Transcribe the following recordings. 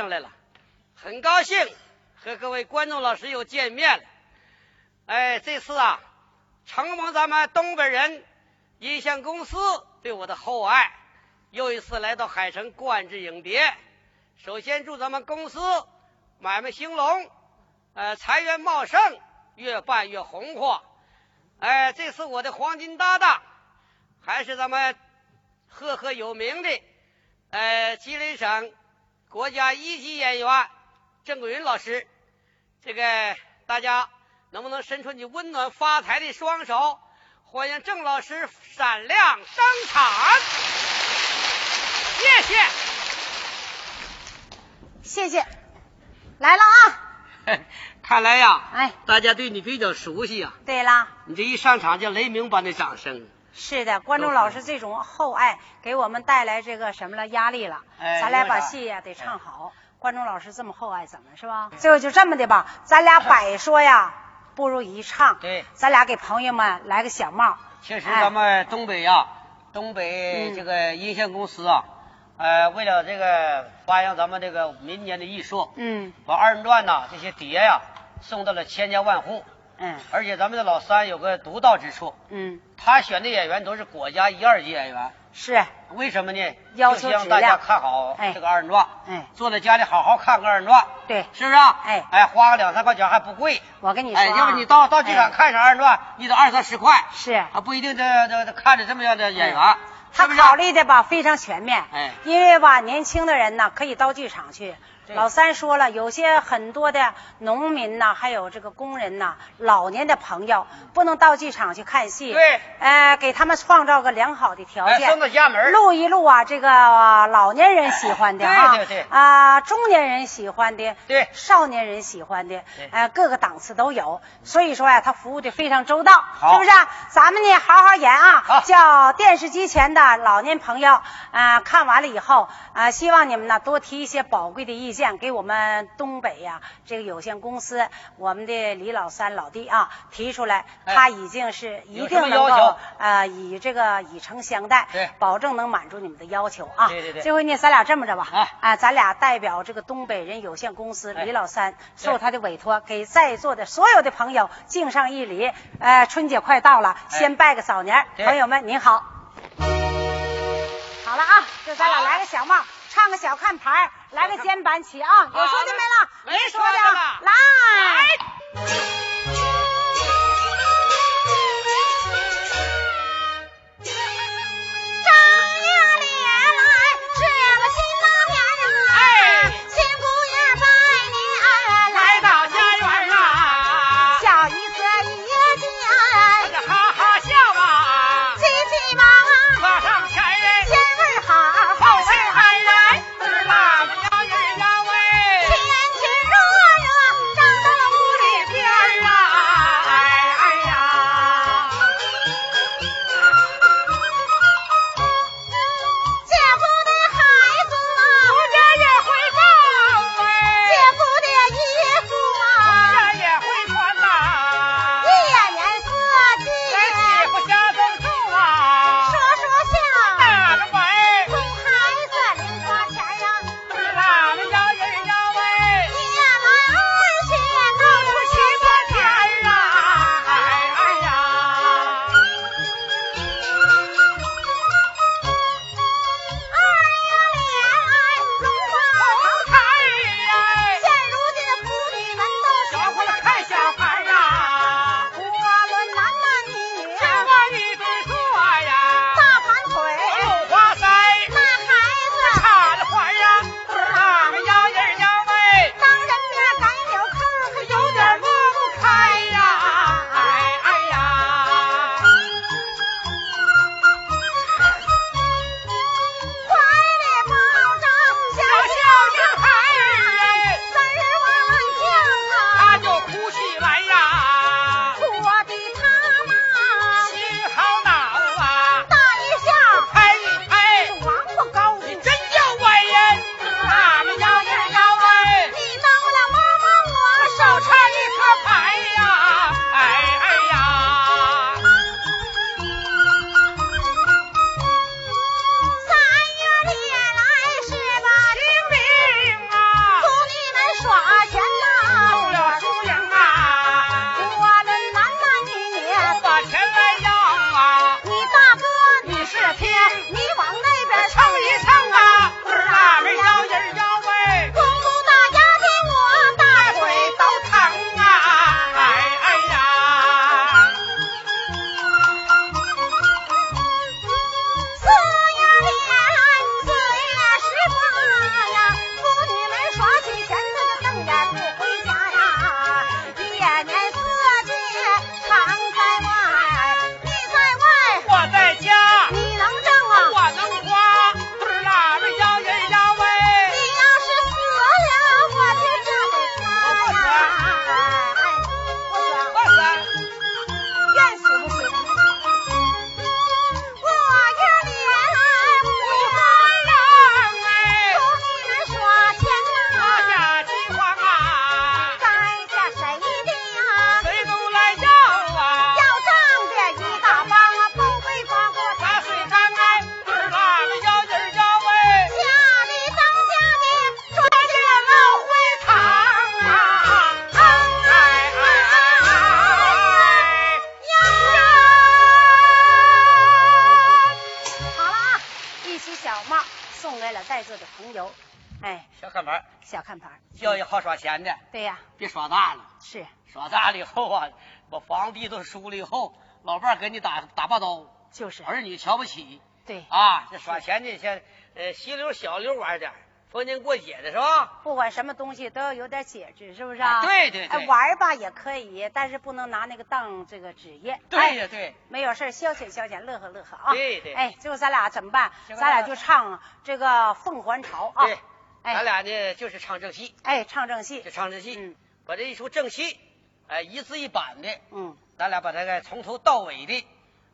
上来了，很高兴和各位观众老师又见面了。哎，这次啊，承蒙咱们东北人音像公司对我的厚爱，又一次来到海城观之影碟。首先祝咱们公司买卖兴隆，呃，财源茂盛，越办越红火。哎，这次我的黄金搭档还是咱们。赫赫有名的，呃，吉林省国家一级演员郑桂云老师，这个大家能不能伸出你温暖发财的双手，欢迎郑老师闪亮登场？谢谢，谢谢，来了啊！看来呀，哎，大家对你比较熟悉啊。对了，你这一上场就雷鸣般的掌声。是的，观众老师这种厚爱给我们带来这个什么了压力了，咱俩把戏呀得唱好。观众老师这么厚爱咱们是吧？最后就这么的吧，咱俩百说呀 不如一唱。对，咱俩给朋友们来个小帽。确实，咱们东北呀，东北这个音像公司啊，呃，为了这个发扬咱们这个民间的艺术，嗯，把二人转呐这些碟呀送到了千家万户。嗯，而且咱们的老三有个独到之处，嗯，他选的演员都是国家一二级演员，是。为什么呢？要求让大家看好这个二人转，哎，坐在家里好好看个二人转，对，是不是？啊？哎。哎，花个两三块钱还不贵。我跟你说，哎要不你到到剧场看场二人转，你得二三十块，是。啊，不一定这这看着这么样的演员，他考虑的吧非常全面，哎，因为吧年轻的人呢可以到剧场去。老三说了，有些很多的农民呐，还有这个工人呐，老年的朋友不能到剧场去看戏。对，呃，给他们创造个良好的条件，送到家门，录一录啊，这个老年人喜欢的啊，对对对，啊，中年人喜欢的，对，少年人喜欢的，呃，各个档次都有。所以说呀，他服务的非常周到，是不是？咱们呢，好好演啊，叫电视机前的老年朋友啊，看完了以后啊，希望你们呢多提一些宝贵的意见。给我们东北呀，这个有限公司，我们的李老三老弟啊提出来，他已经是一定能够呃以这个以诚相待，对，保证能满足你们的要求啊。对对对。这回呢，咱俩这么着吧，啊，啊，咱俩代表这个东北人有限公司李老三受他的委托，给在座的所有的朋友敬上一礼。呃，春节快到了，先拜个早年，朋友们您好。好了啊，就咱俩来个小帽。唱个小看牌，来个肩板起啊！有说的没了？没说的，来。别耍大了，是耍大了以后啊，把房地都输了以后，老伴儿给你打打把刀，就是，儿女瞧不起对，啊。这耍钱的先呃细溜小溜玩点，逢年过节的是吧？不管什么东西都要有点节制，是不是啊对对对哎，玩儿吧也可以，但是不能拿那个当这个职业。对哎呀对，没有事儿消遣消遣，乐呵乐呵啊。对对哎，最后咱俩怎么办？咱俩就唱这个《凤凰巢》啊。对，哎。咱俩呢就是唱正戏，哎，唱正戏。就。唱正戏，嗯。把这一出正戏，哎一字一板的，嗯。咱俩把它个从头到尾的，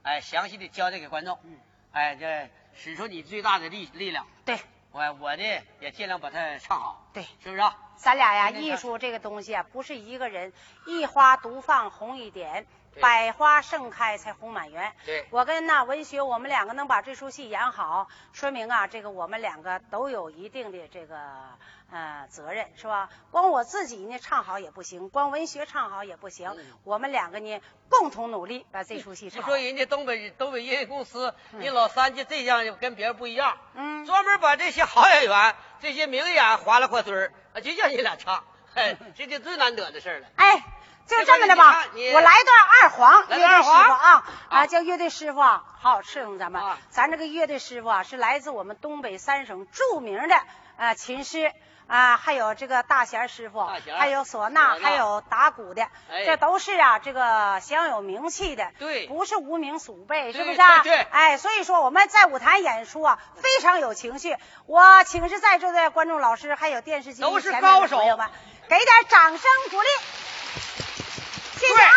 哎详细的交代给观众，嗯，哎这使出你最大的力力量，对。我我呢也尽量把它唱好，对，是不是啊？咱俩呀，艺术这个东西啊，不是一个人一花独放红一点，对百花盛开才红满园。对我跟那文学，我们两个能把这出戏演好，说明啊，这个我们两个都有一定的这个呃责任，是吧？光我自己呢唱好也不行，光文学唱好也不行，嗯我们两个呢共同努力把这出戏你唱好。说人家东北东北音乐公司，嗯你老三就这样就跟别人不一样，嗯，专门把这些好演员、这些名演划拉过堆儿，啊就叫你俩唱，哎，这就最难得的事儿了。哎，就这么的吧我来段二黄乐队师傅啊啊，啊叫乐队师傅啊，好好伺候咱们啊。咱这个乐队师傅啊，是来自我们东北三省著名的呃琴师。啊，还有这个大弦师傅还有唢呐，还有打鼓的，哎这都是啊，这个享有名气的，对不是无名鼠辈，是不是啊？哎，所以说我们在舞台演出啊，非常有情绪。我请示在座的观众老师，还有电视机都是前面的高手朋友们，给点掌声鼓励，谢谢对啊！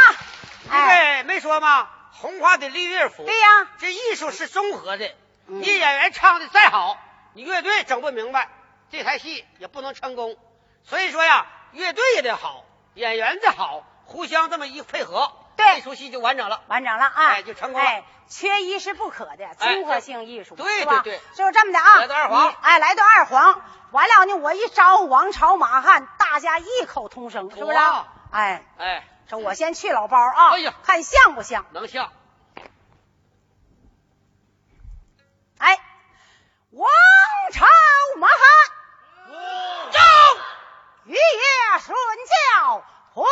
哎，这个没说吗？红花的绿乐府，对呀，这艺术是综合的。嗯你演员唱的再好，你乐队整不明白，这台戏也不能成功。所以说呀，乐队也得好，演员得好，互相这么一配合，对这出戏就完整了。完整了啊，哎就成功了哎，缺一是不可的，哎综合性艺术，对吧？对对就是这么的啊。来段二黄哎，来段二黄，完了呢，我一招呼王朝马汉，大家异口同声，是不是？哎，哎，这我先去老包啊，哎呀看像不像？能像。哎，王朝马汉，走。雨夜顺教回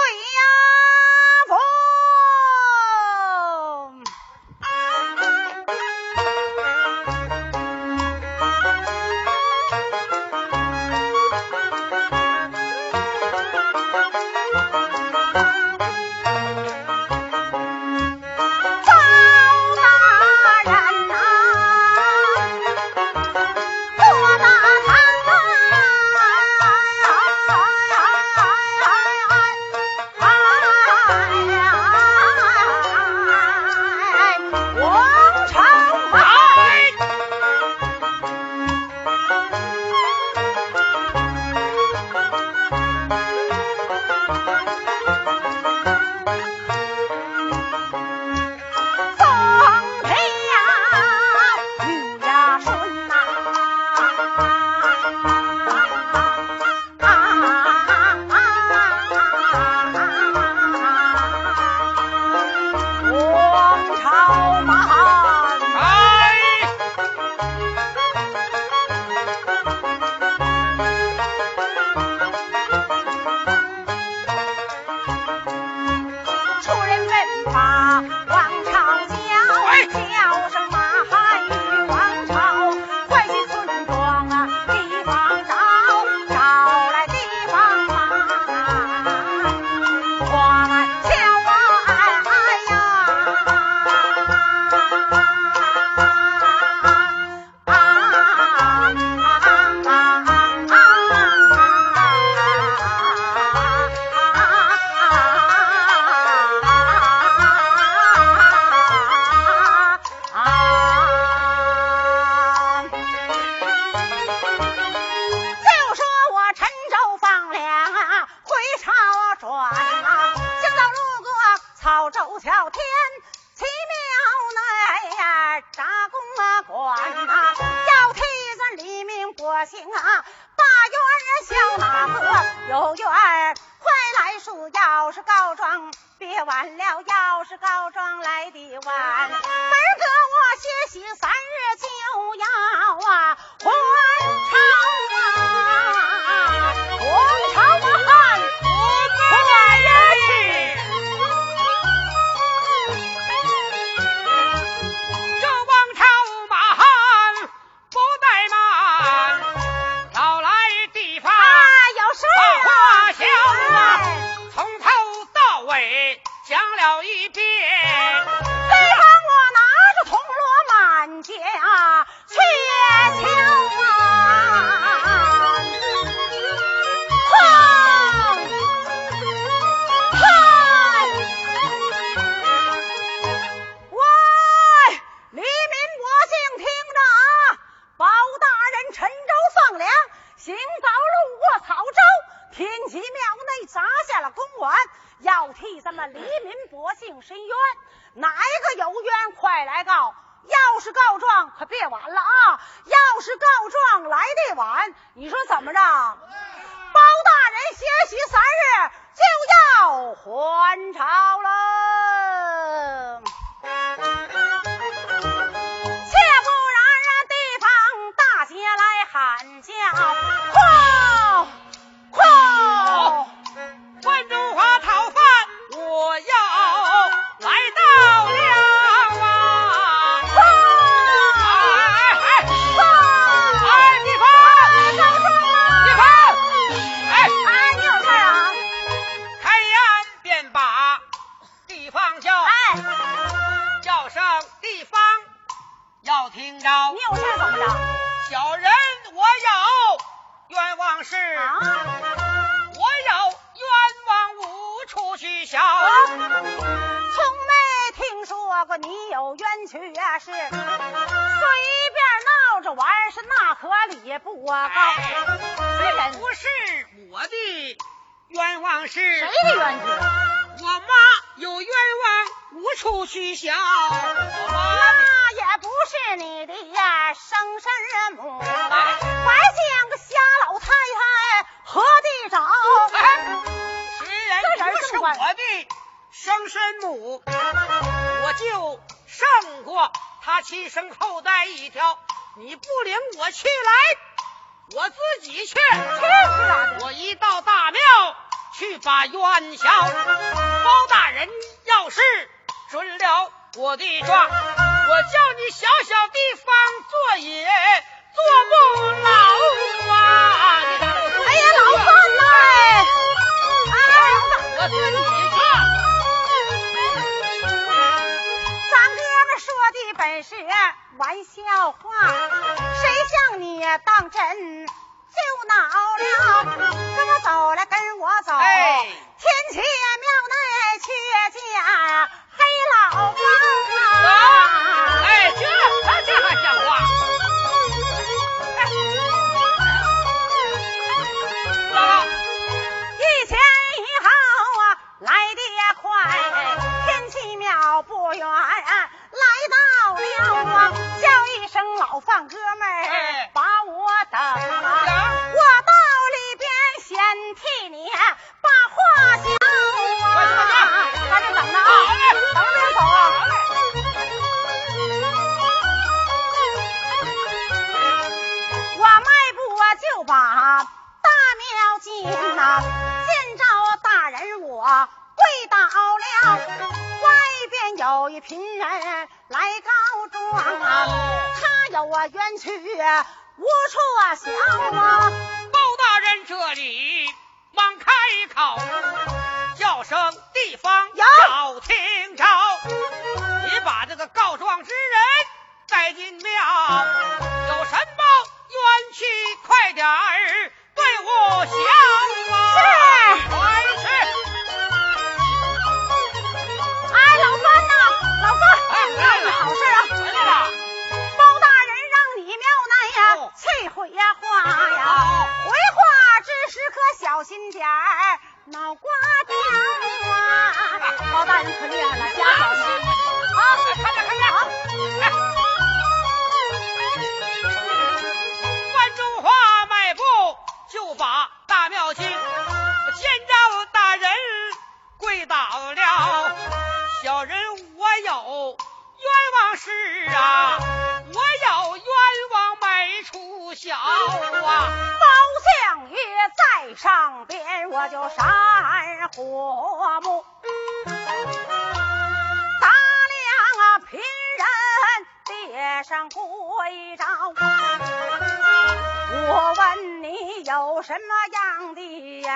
我问你有什么样的冤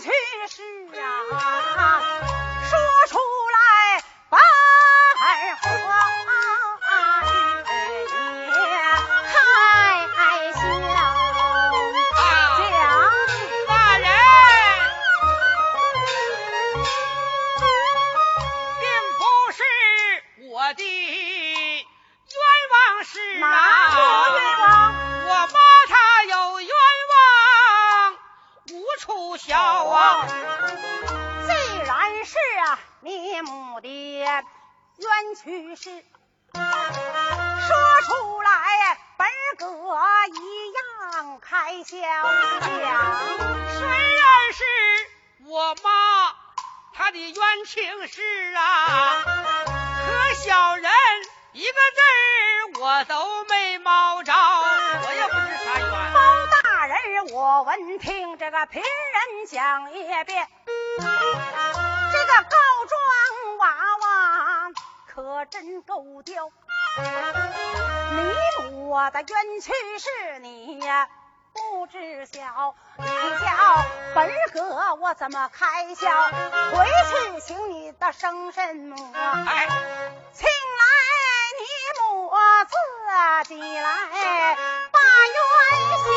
屈事啊说出来白话母的冤屈事，说出来本哥一样开销讲。虽然是我妈她的冤情事啊，可小人一个字我都没冒着，我也不知啥冤。包大人，我闻听这个贫人讲一遍。这个告状娃娃可真够刁，你母的冤屈是你呀不知晓，你叫本哥我怎么开销？回去请你的生身母，请来你母自己来把冤消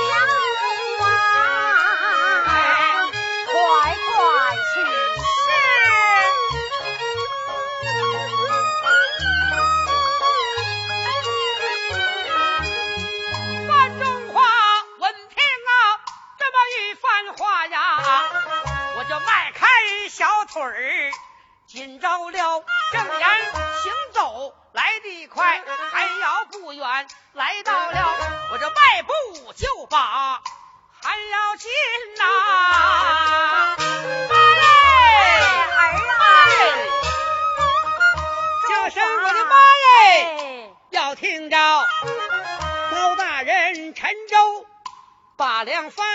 小腿儿，紧着了，正然行走来得快，还要不远来到了，我这迈步就把还要进呐、哎儿啊，叫声我的妈耶！要听着，包大人陈州把粮饭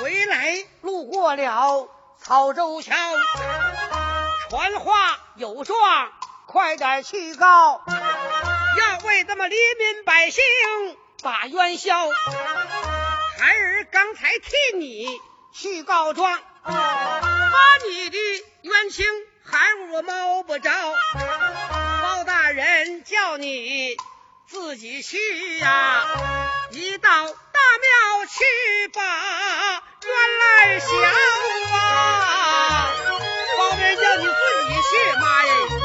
回来，路过了曹州桥，传话有状，快点去告，要为咱们黎民百姓把冤消。孩儿刚才替你去告状，把你的冤情孩儿我摸不着。包大人叫你自己去呀、你到大庙去吧原来想啊！包大人叫你自己去，妈耶！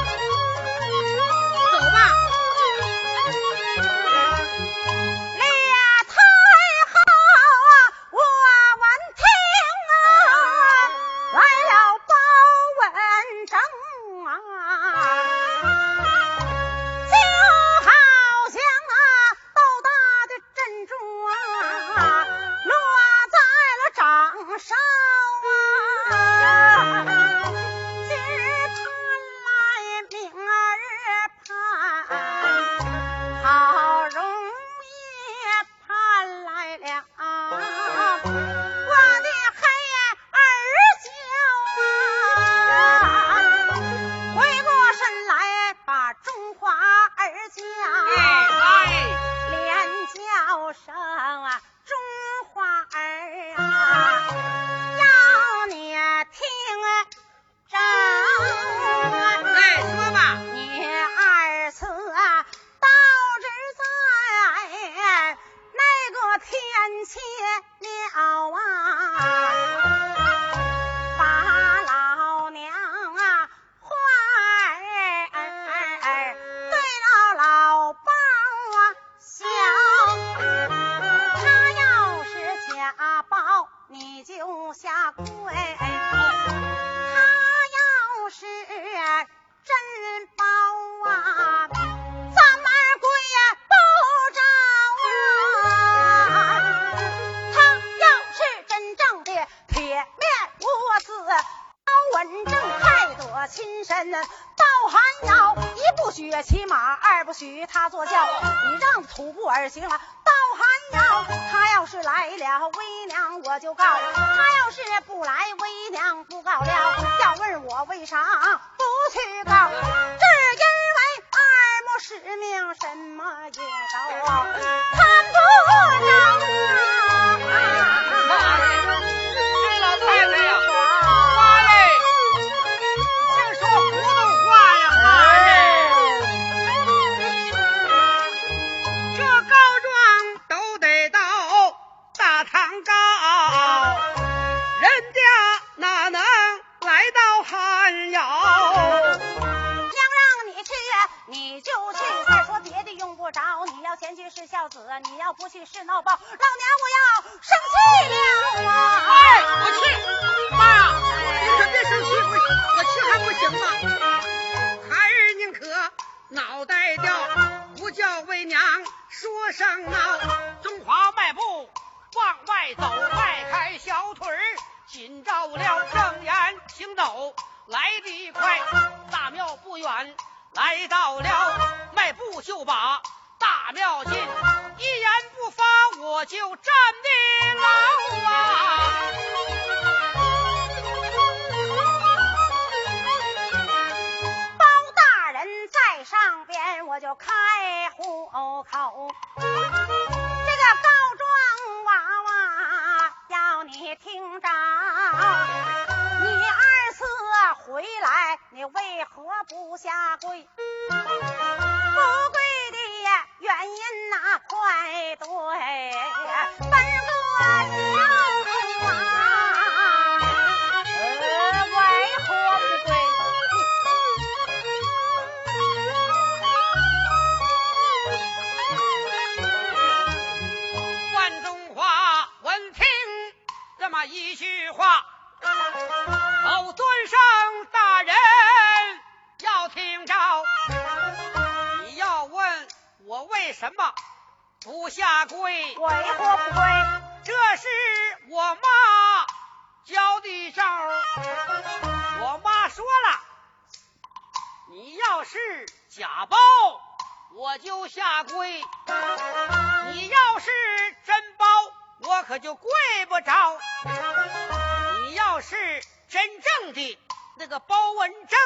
紧照了正言行走，来得快，大庙不远。来到了，迈步就把大庙进，一言不发我就站的牢啊！包大人在上边，我就开户口。这个告状娃娃你听着，你二次回来，你为何不下跪？不跪的原因哪快对分个清一句话，老尊上大人要听着，你要问我为什么不下跪？为何不跪？这是我妈教的招。我妈说了，你要是假包，我就下跪；你要是真包，我可就跪不着。你要是真正的那个包文正，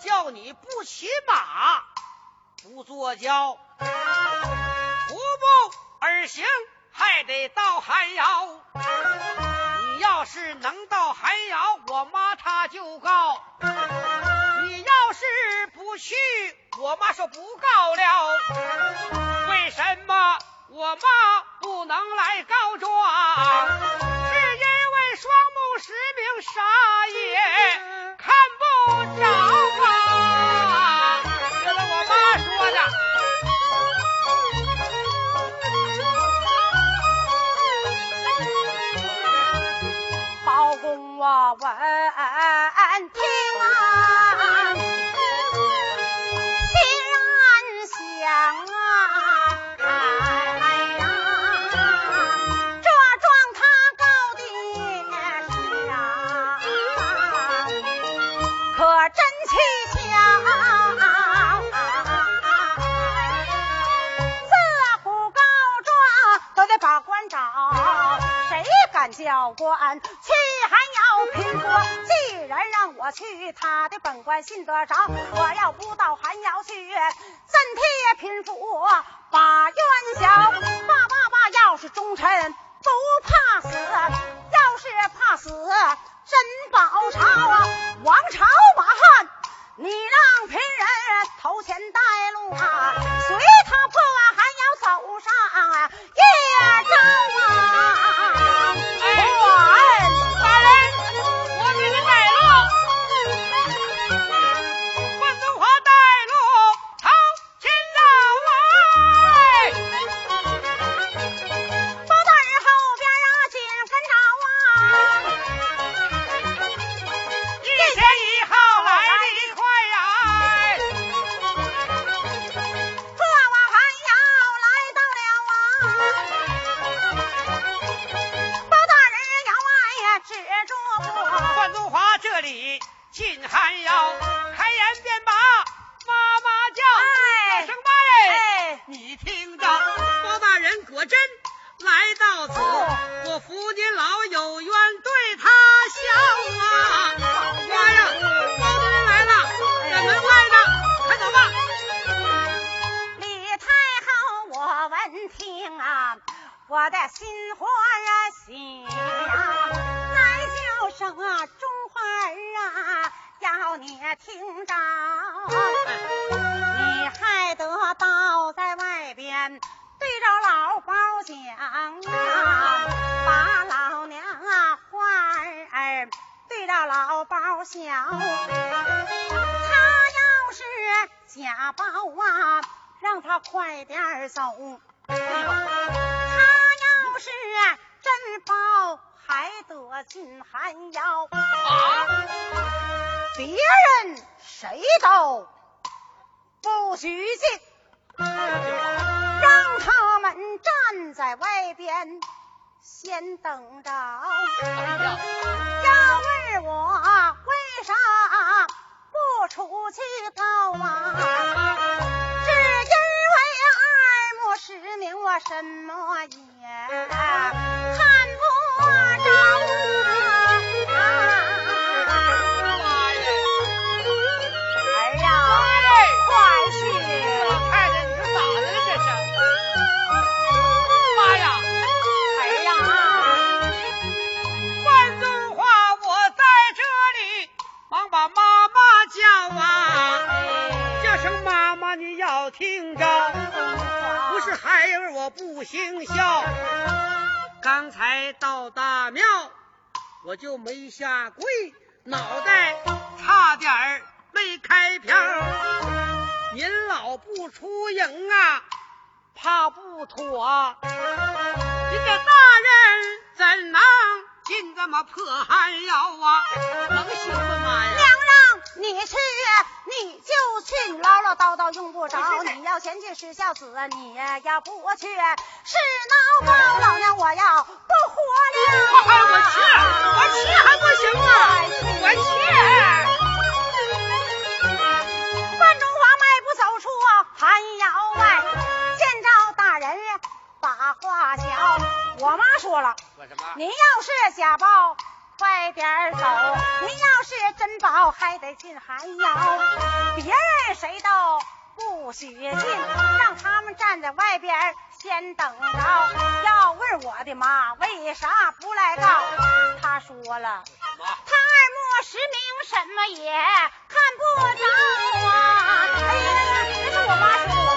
叫你不骑马，不坐轿，徒步而行。还得到寒窑，你要是能到寒窑，我妈她就告；你要是不去，我妈说不告了。为什么我妈不能来告状？是因为双目失明，啥也看不着啊！这我妈说的。包公我闻官去还要拼搏？既然让我去，他的本官信得着。我要不到寒窑去，怎替贫妇把冤消？爸爸爸，要是忠臣不怕死，要是怕死真保朝啊！王朝马汉。你让贫人头前带路啊，随他破碗还要走上啊夜招啊！心花啊喜呀，来叫声啊中花儿啊，要你听着，你还得到在外边对着老包讲啊，把老娘啊花儿对着老包想，他要是假包啊。让他快点走。他是珍宝，还得进寒窑。啊！别人谁都不许进，让他们站在外边先等着。要问我为啥不出去告啊？只因为二目失明，我什么也看不着啊！儿呀，快去！太太，你咋的了这是？妈呀！儿呀，万总话我在这里，忙把妈妈叫啊！这声妈妈你要听，不行孝。刚才到大庙，我就没下跪，脑袋差点儿没开瓢。您老不出营啊，怕不妥。您这大人怎能进这么破寒窑啊？能行吗，娘让你去，你就去，你唠唠叨叨用不着。你要嫌弃是孝子，你要不去是孬高。老娘我要不活了。我去，我去还不行吗？我去。范中华迈步走出寒窑外，见着大人把话讲。我妈说了，说什么？您要是假包，快点走；您要是真宝，还得进寒窑。别人谁都不许进，让他们站在外边先等着。要问我的妈为啥不来告，她说了，他二目失明，什么也看不着啊！哎呀，这是我妈说的，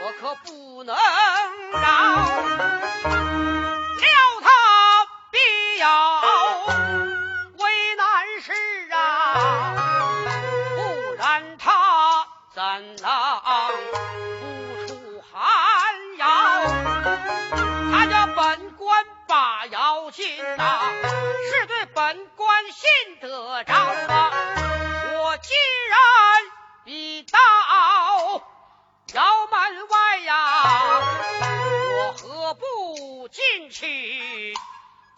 我可不能饶，叫他必要为难事啊，不然他怎能不出寒窑？他家本官把窑进呐，是对本官信得着啊，我既然已到。门外呀，我何不进去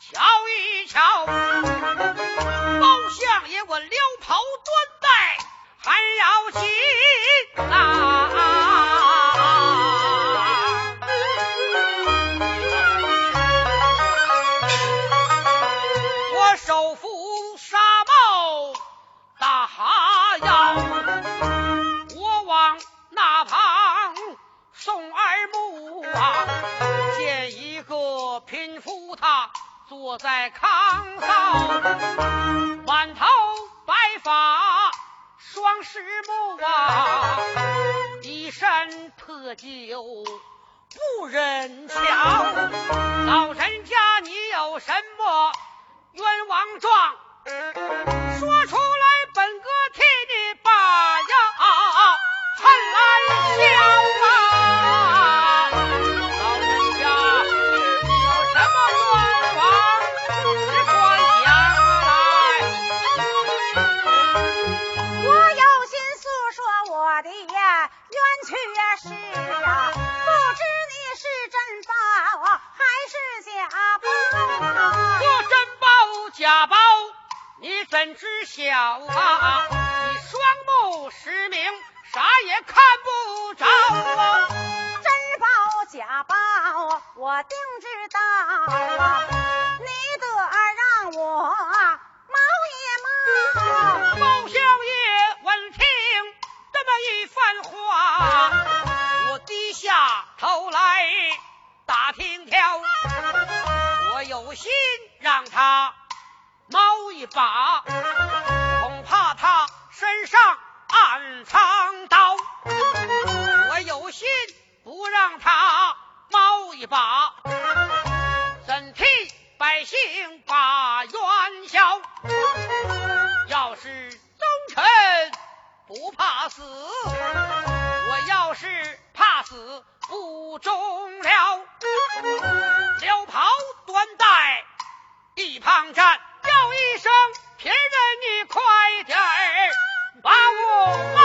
瞧一瞧？包相爷，我撩袍端带，还要紧啊！坐在炕上，满头白发双十目啊，一身破旧不忍瞧。老人家，你有什么冤枉状？说出来，你怎知晓啊？你双目失明，啥也看不着啊！真报假报，我定知道啊！你得儿让我猫也猫，猫小爷闻听这么一番话，我低下头来打听条，我有心让他。猫一把，恐怕他身上暗藏刀。我有心不让他猫一把，怎替百姓把冤消？要是忠臣不怕死，我要是怕死不忠了，撩袍端带一旁站。叫一声，别人你快点儿把我。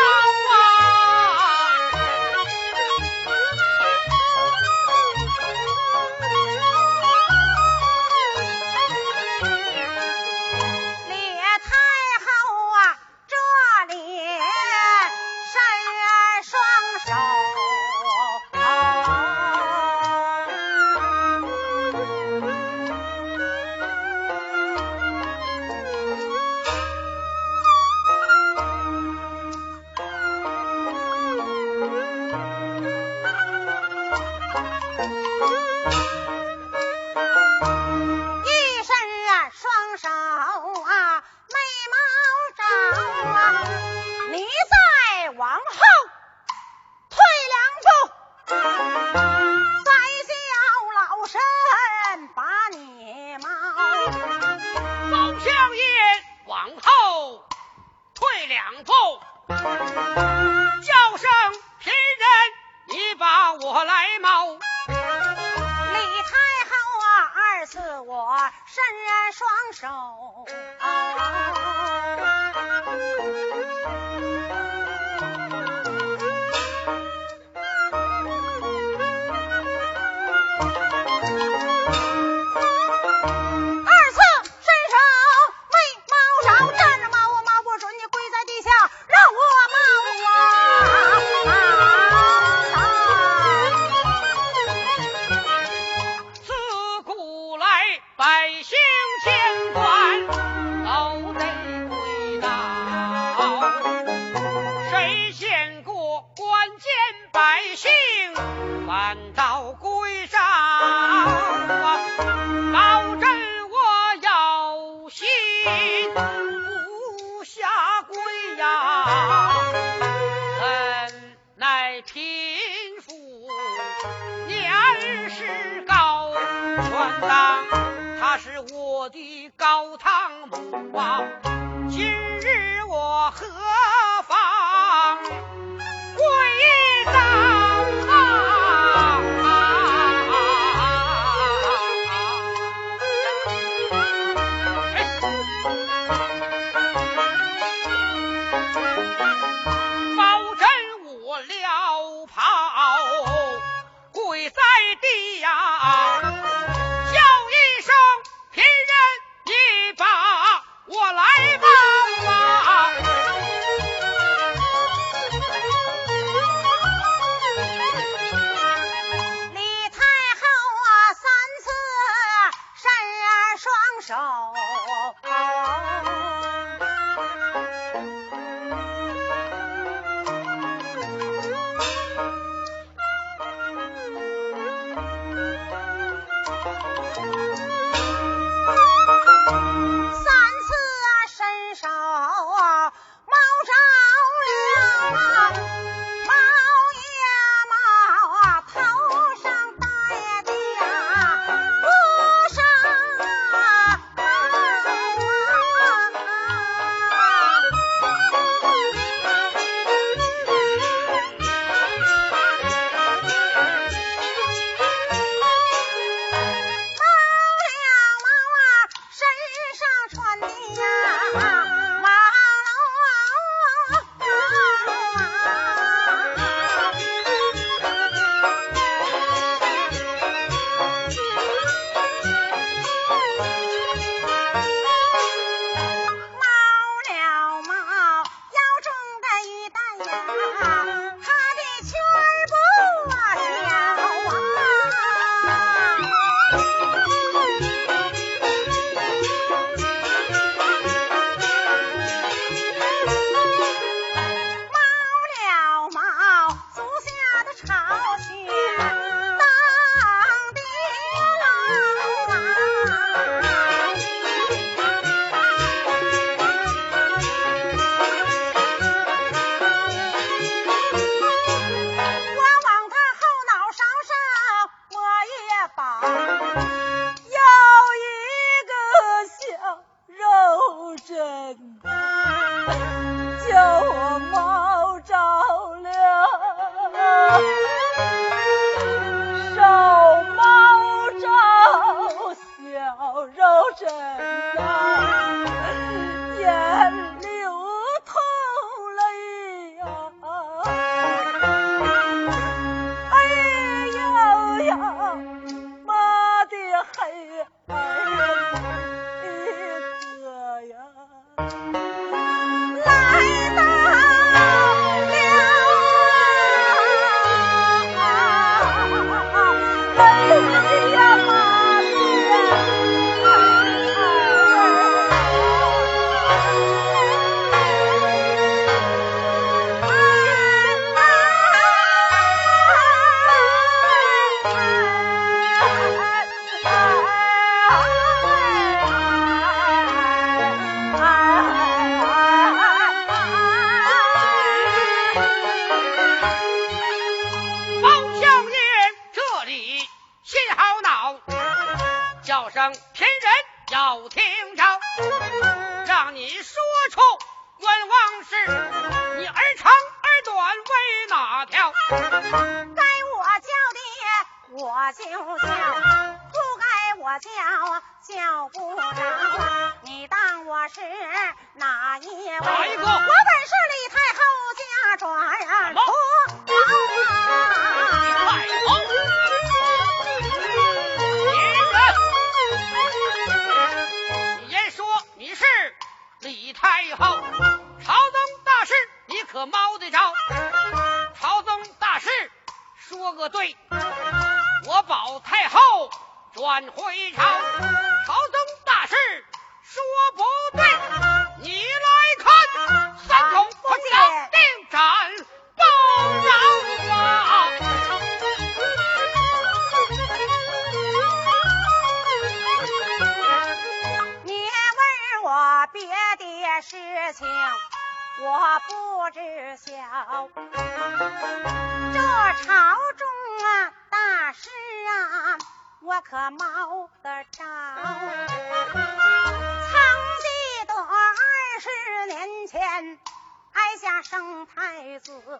哀下生太子，倒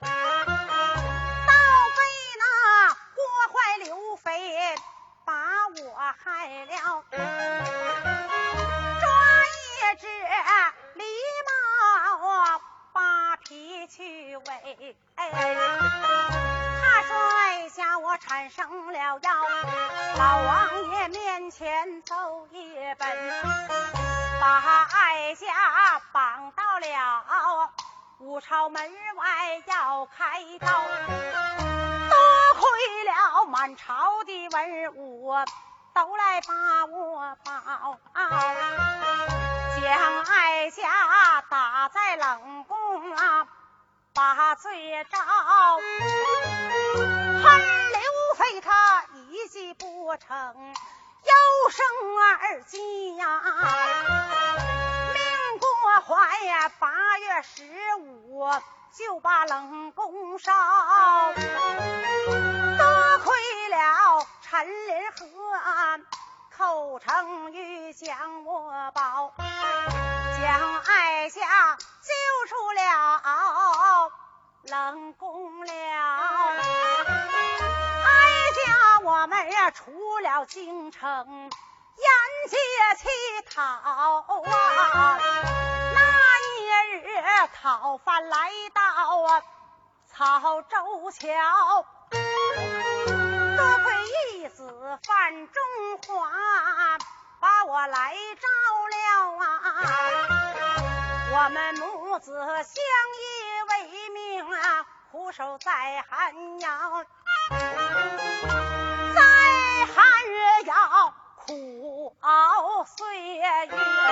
被那郭坏刘肥把我害了。抓一只狸猫扒皮去尾，他摔下我产生了药，老王爷面前奏一本，把哀家绑到了武朝门外要开刀。多亏了满朝的文武都来把我保，将哀家打在冷宫啊，把罪招。恨刘飞他一计不成，又生二计呀。怀呀，八月十五就把冷宫烧。多亏了陈林和寇成玉将我保，将哀家救出了冷宫了。哀家我们呀出了京城，沿街乞讨啊。那一日讨饭来到啊曹州桥。多亏义子范中华把我来招了啊！我们母子相依为命啊，苦守在寒窑，在寒窑苦熬岁月。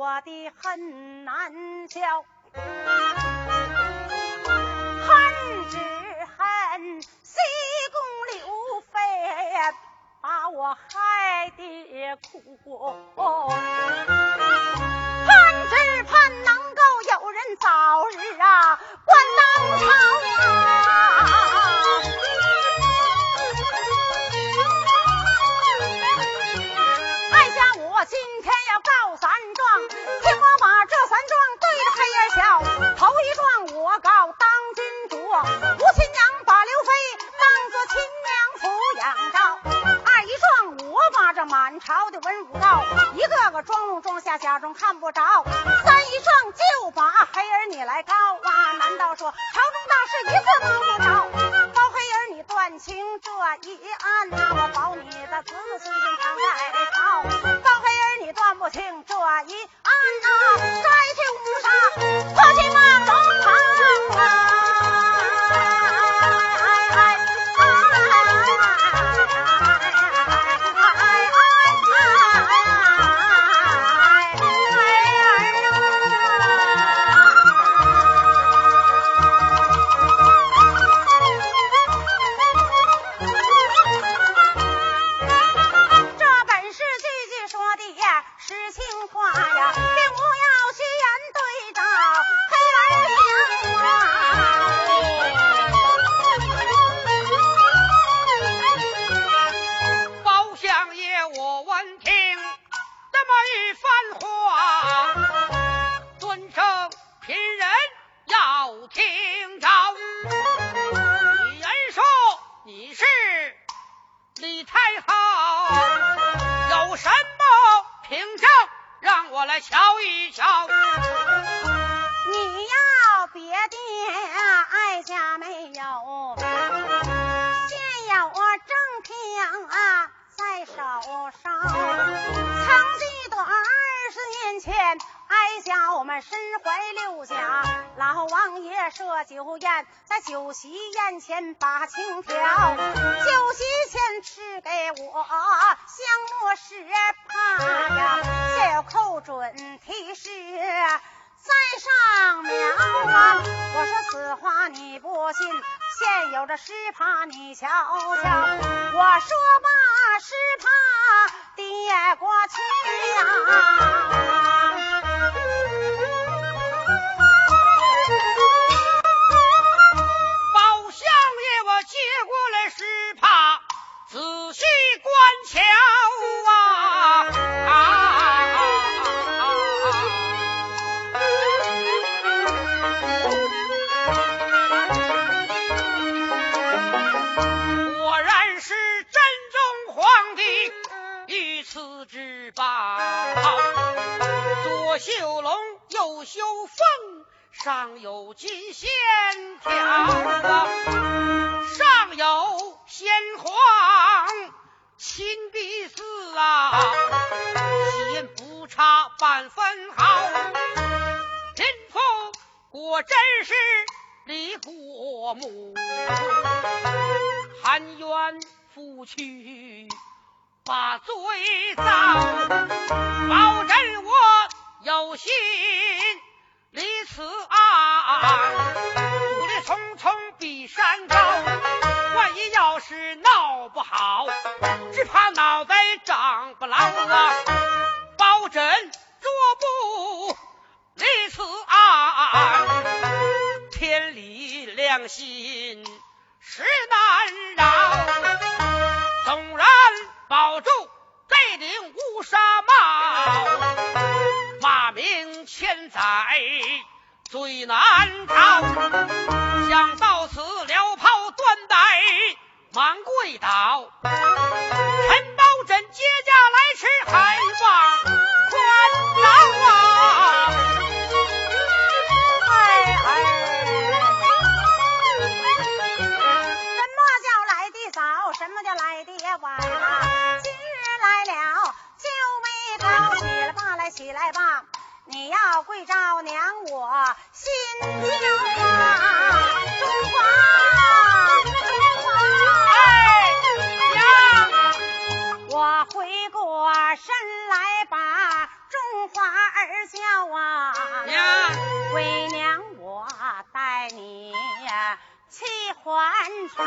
我的恨难消。恨只恨西宫刘妃把我害的苦，盼只盼能够有人早日啊关当朝装聋装瞎，假装看不着。三一状就把黑儿你来告啊！难道说朝中大事一次摸不着？包黑儿你断情这一案那、我保你的子子孙孙常在是怕你瞧瞧，我说吧，是怕跌过去呀。宝相爷，我接过来是怕仔细观瞧啊。四肢八抛左袖龙右袖凤上有金线条上有先皇钦碧丝啊。岂不差半分毫贫妇果真是李国母含冤负屈把罪遭，保证我有心。离此案，怒里匆匆比山高。万一要是闹不好，只怕脑袋长不牢啊！保真捉不离此案，天理良心实难饶。纵然保住这顶乌纱帽。骂名千载最难逃，想到此撩袍断带忙跪倒，陈宝珍接驾来迟还望宽饶啊！什么叫来的早？什么叫来的起来吧。你要跪着娘我心焦啊！中华，中华，哎，娘，我回过身来把中华儿叫啊！娘，为娘我带你去还朝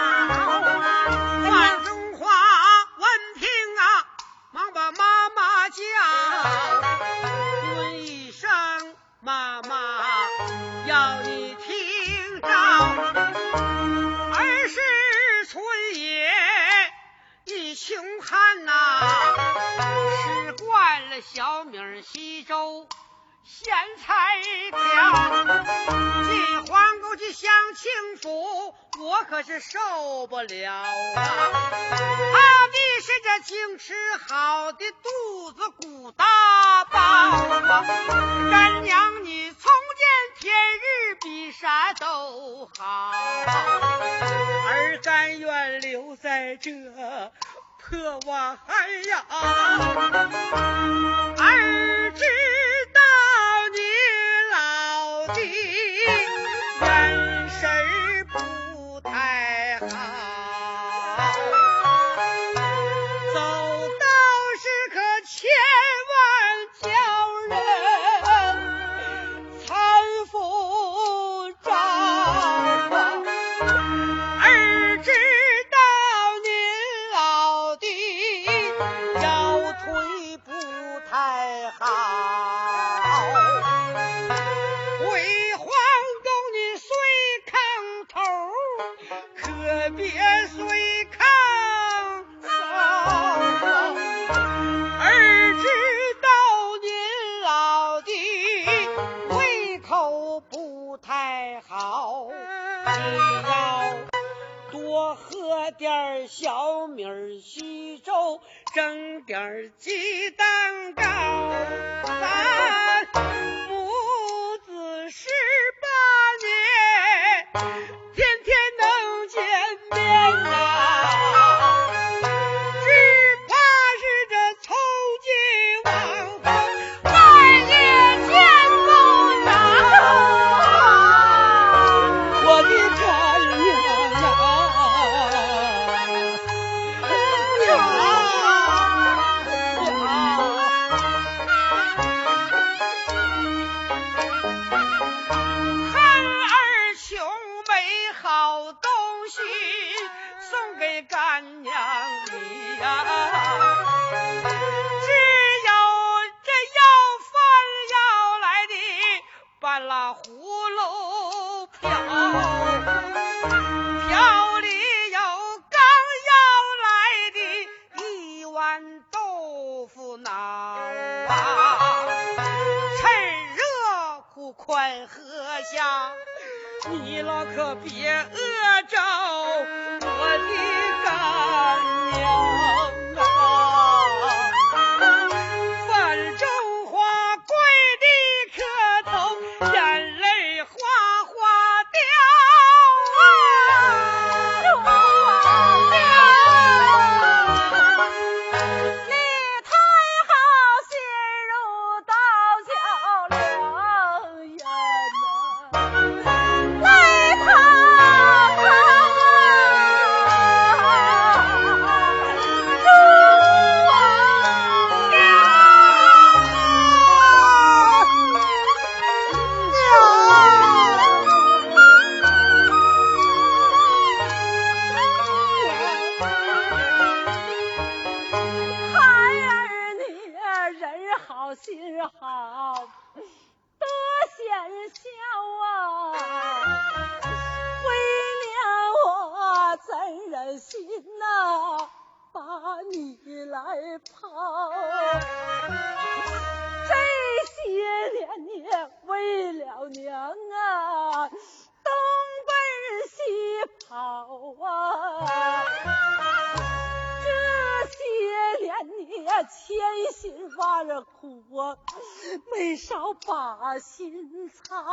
把心操。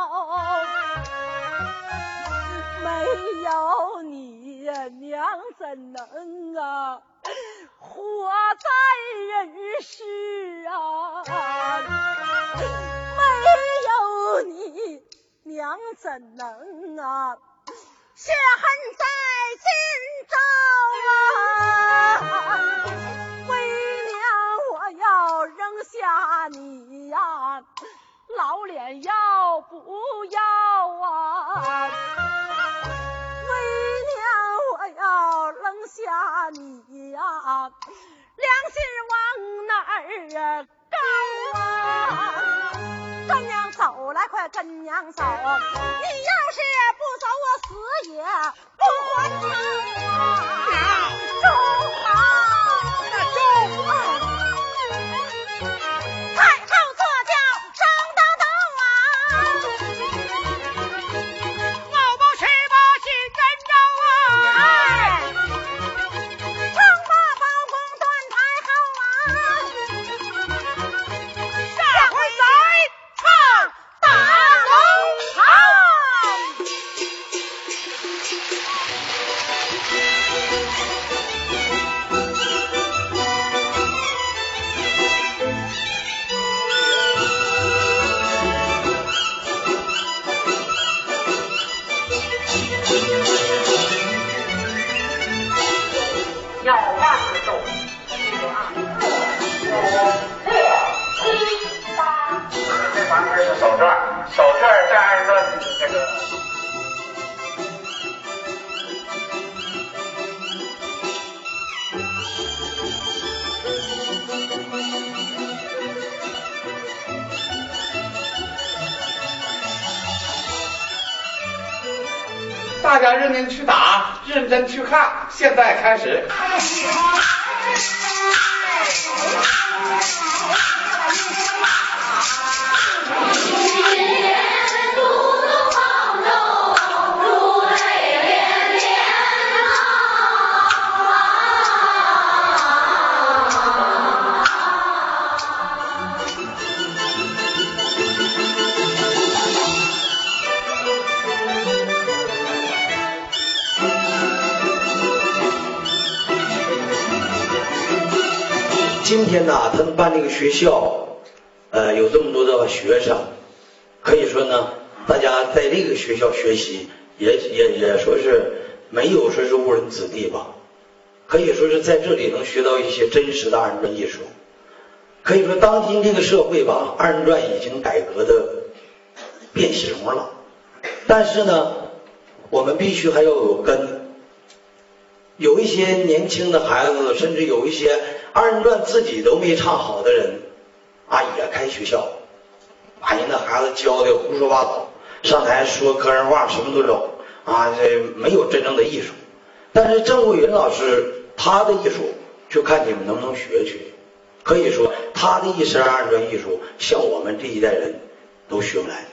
没有你，娘怎能啊活在人世啊？没有你，娘怎能啊血恨在心中啊？为娘，我要扔下你呀，老脸要不要啊？为娘，我要扔下你呀，良心往哪儿告啊？干娘走来，快跟娘走！你要是不走，我死也不还头啊！真去打，认真去看，现在开始。天呢，他们办这个学校，呃，有这么多的学生，可以说呢，大家在这个学校学习，也也也说是没有说是误人子弟吧，可以说是在这里能学到一些真实的二人转艺术。可以说，当今这个社会吧，二人转已经改革的变形了，但是呢，我们必须还要有根。有一些年轻的孩子，甚至有一些二人转自己都没唱好的人，啊，也开学校，把人那孩子教的胡说八道，上台说个人话什么都有，啊，这没有真正的艺术。但是郑桂云老师他的艺术，就看你们能不能学去。可以说他的一身二人转艺术，像我们这一代人都学不来。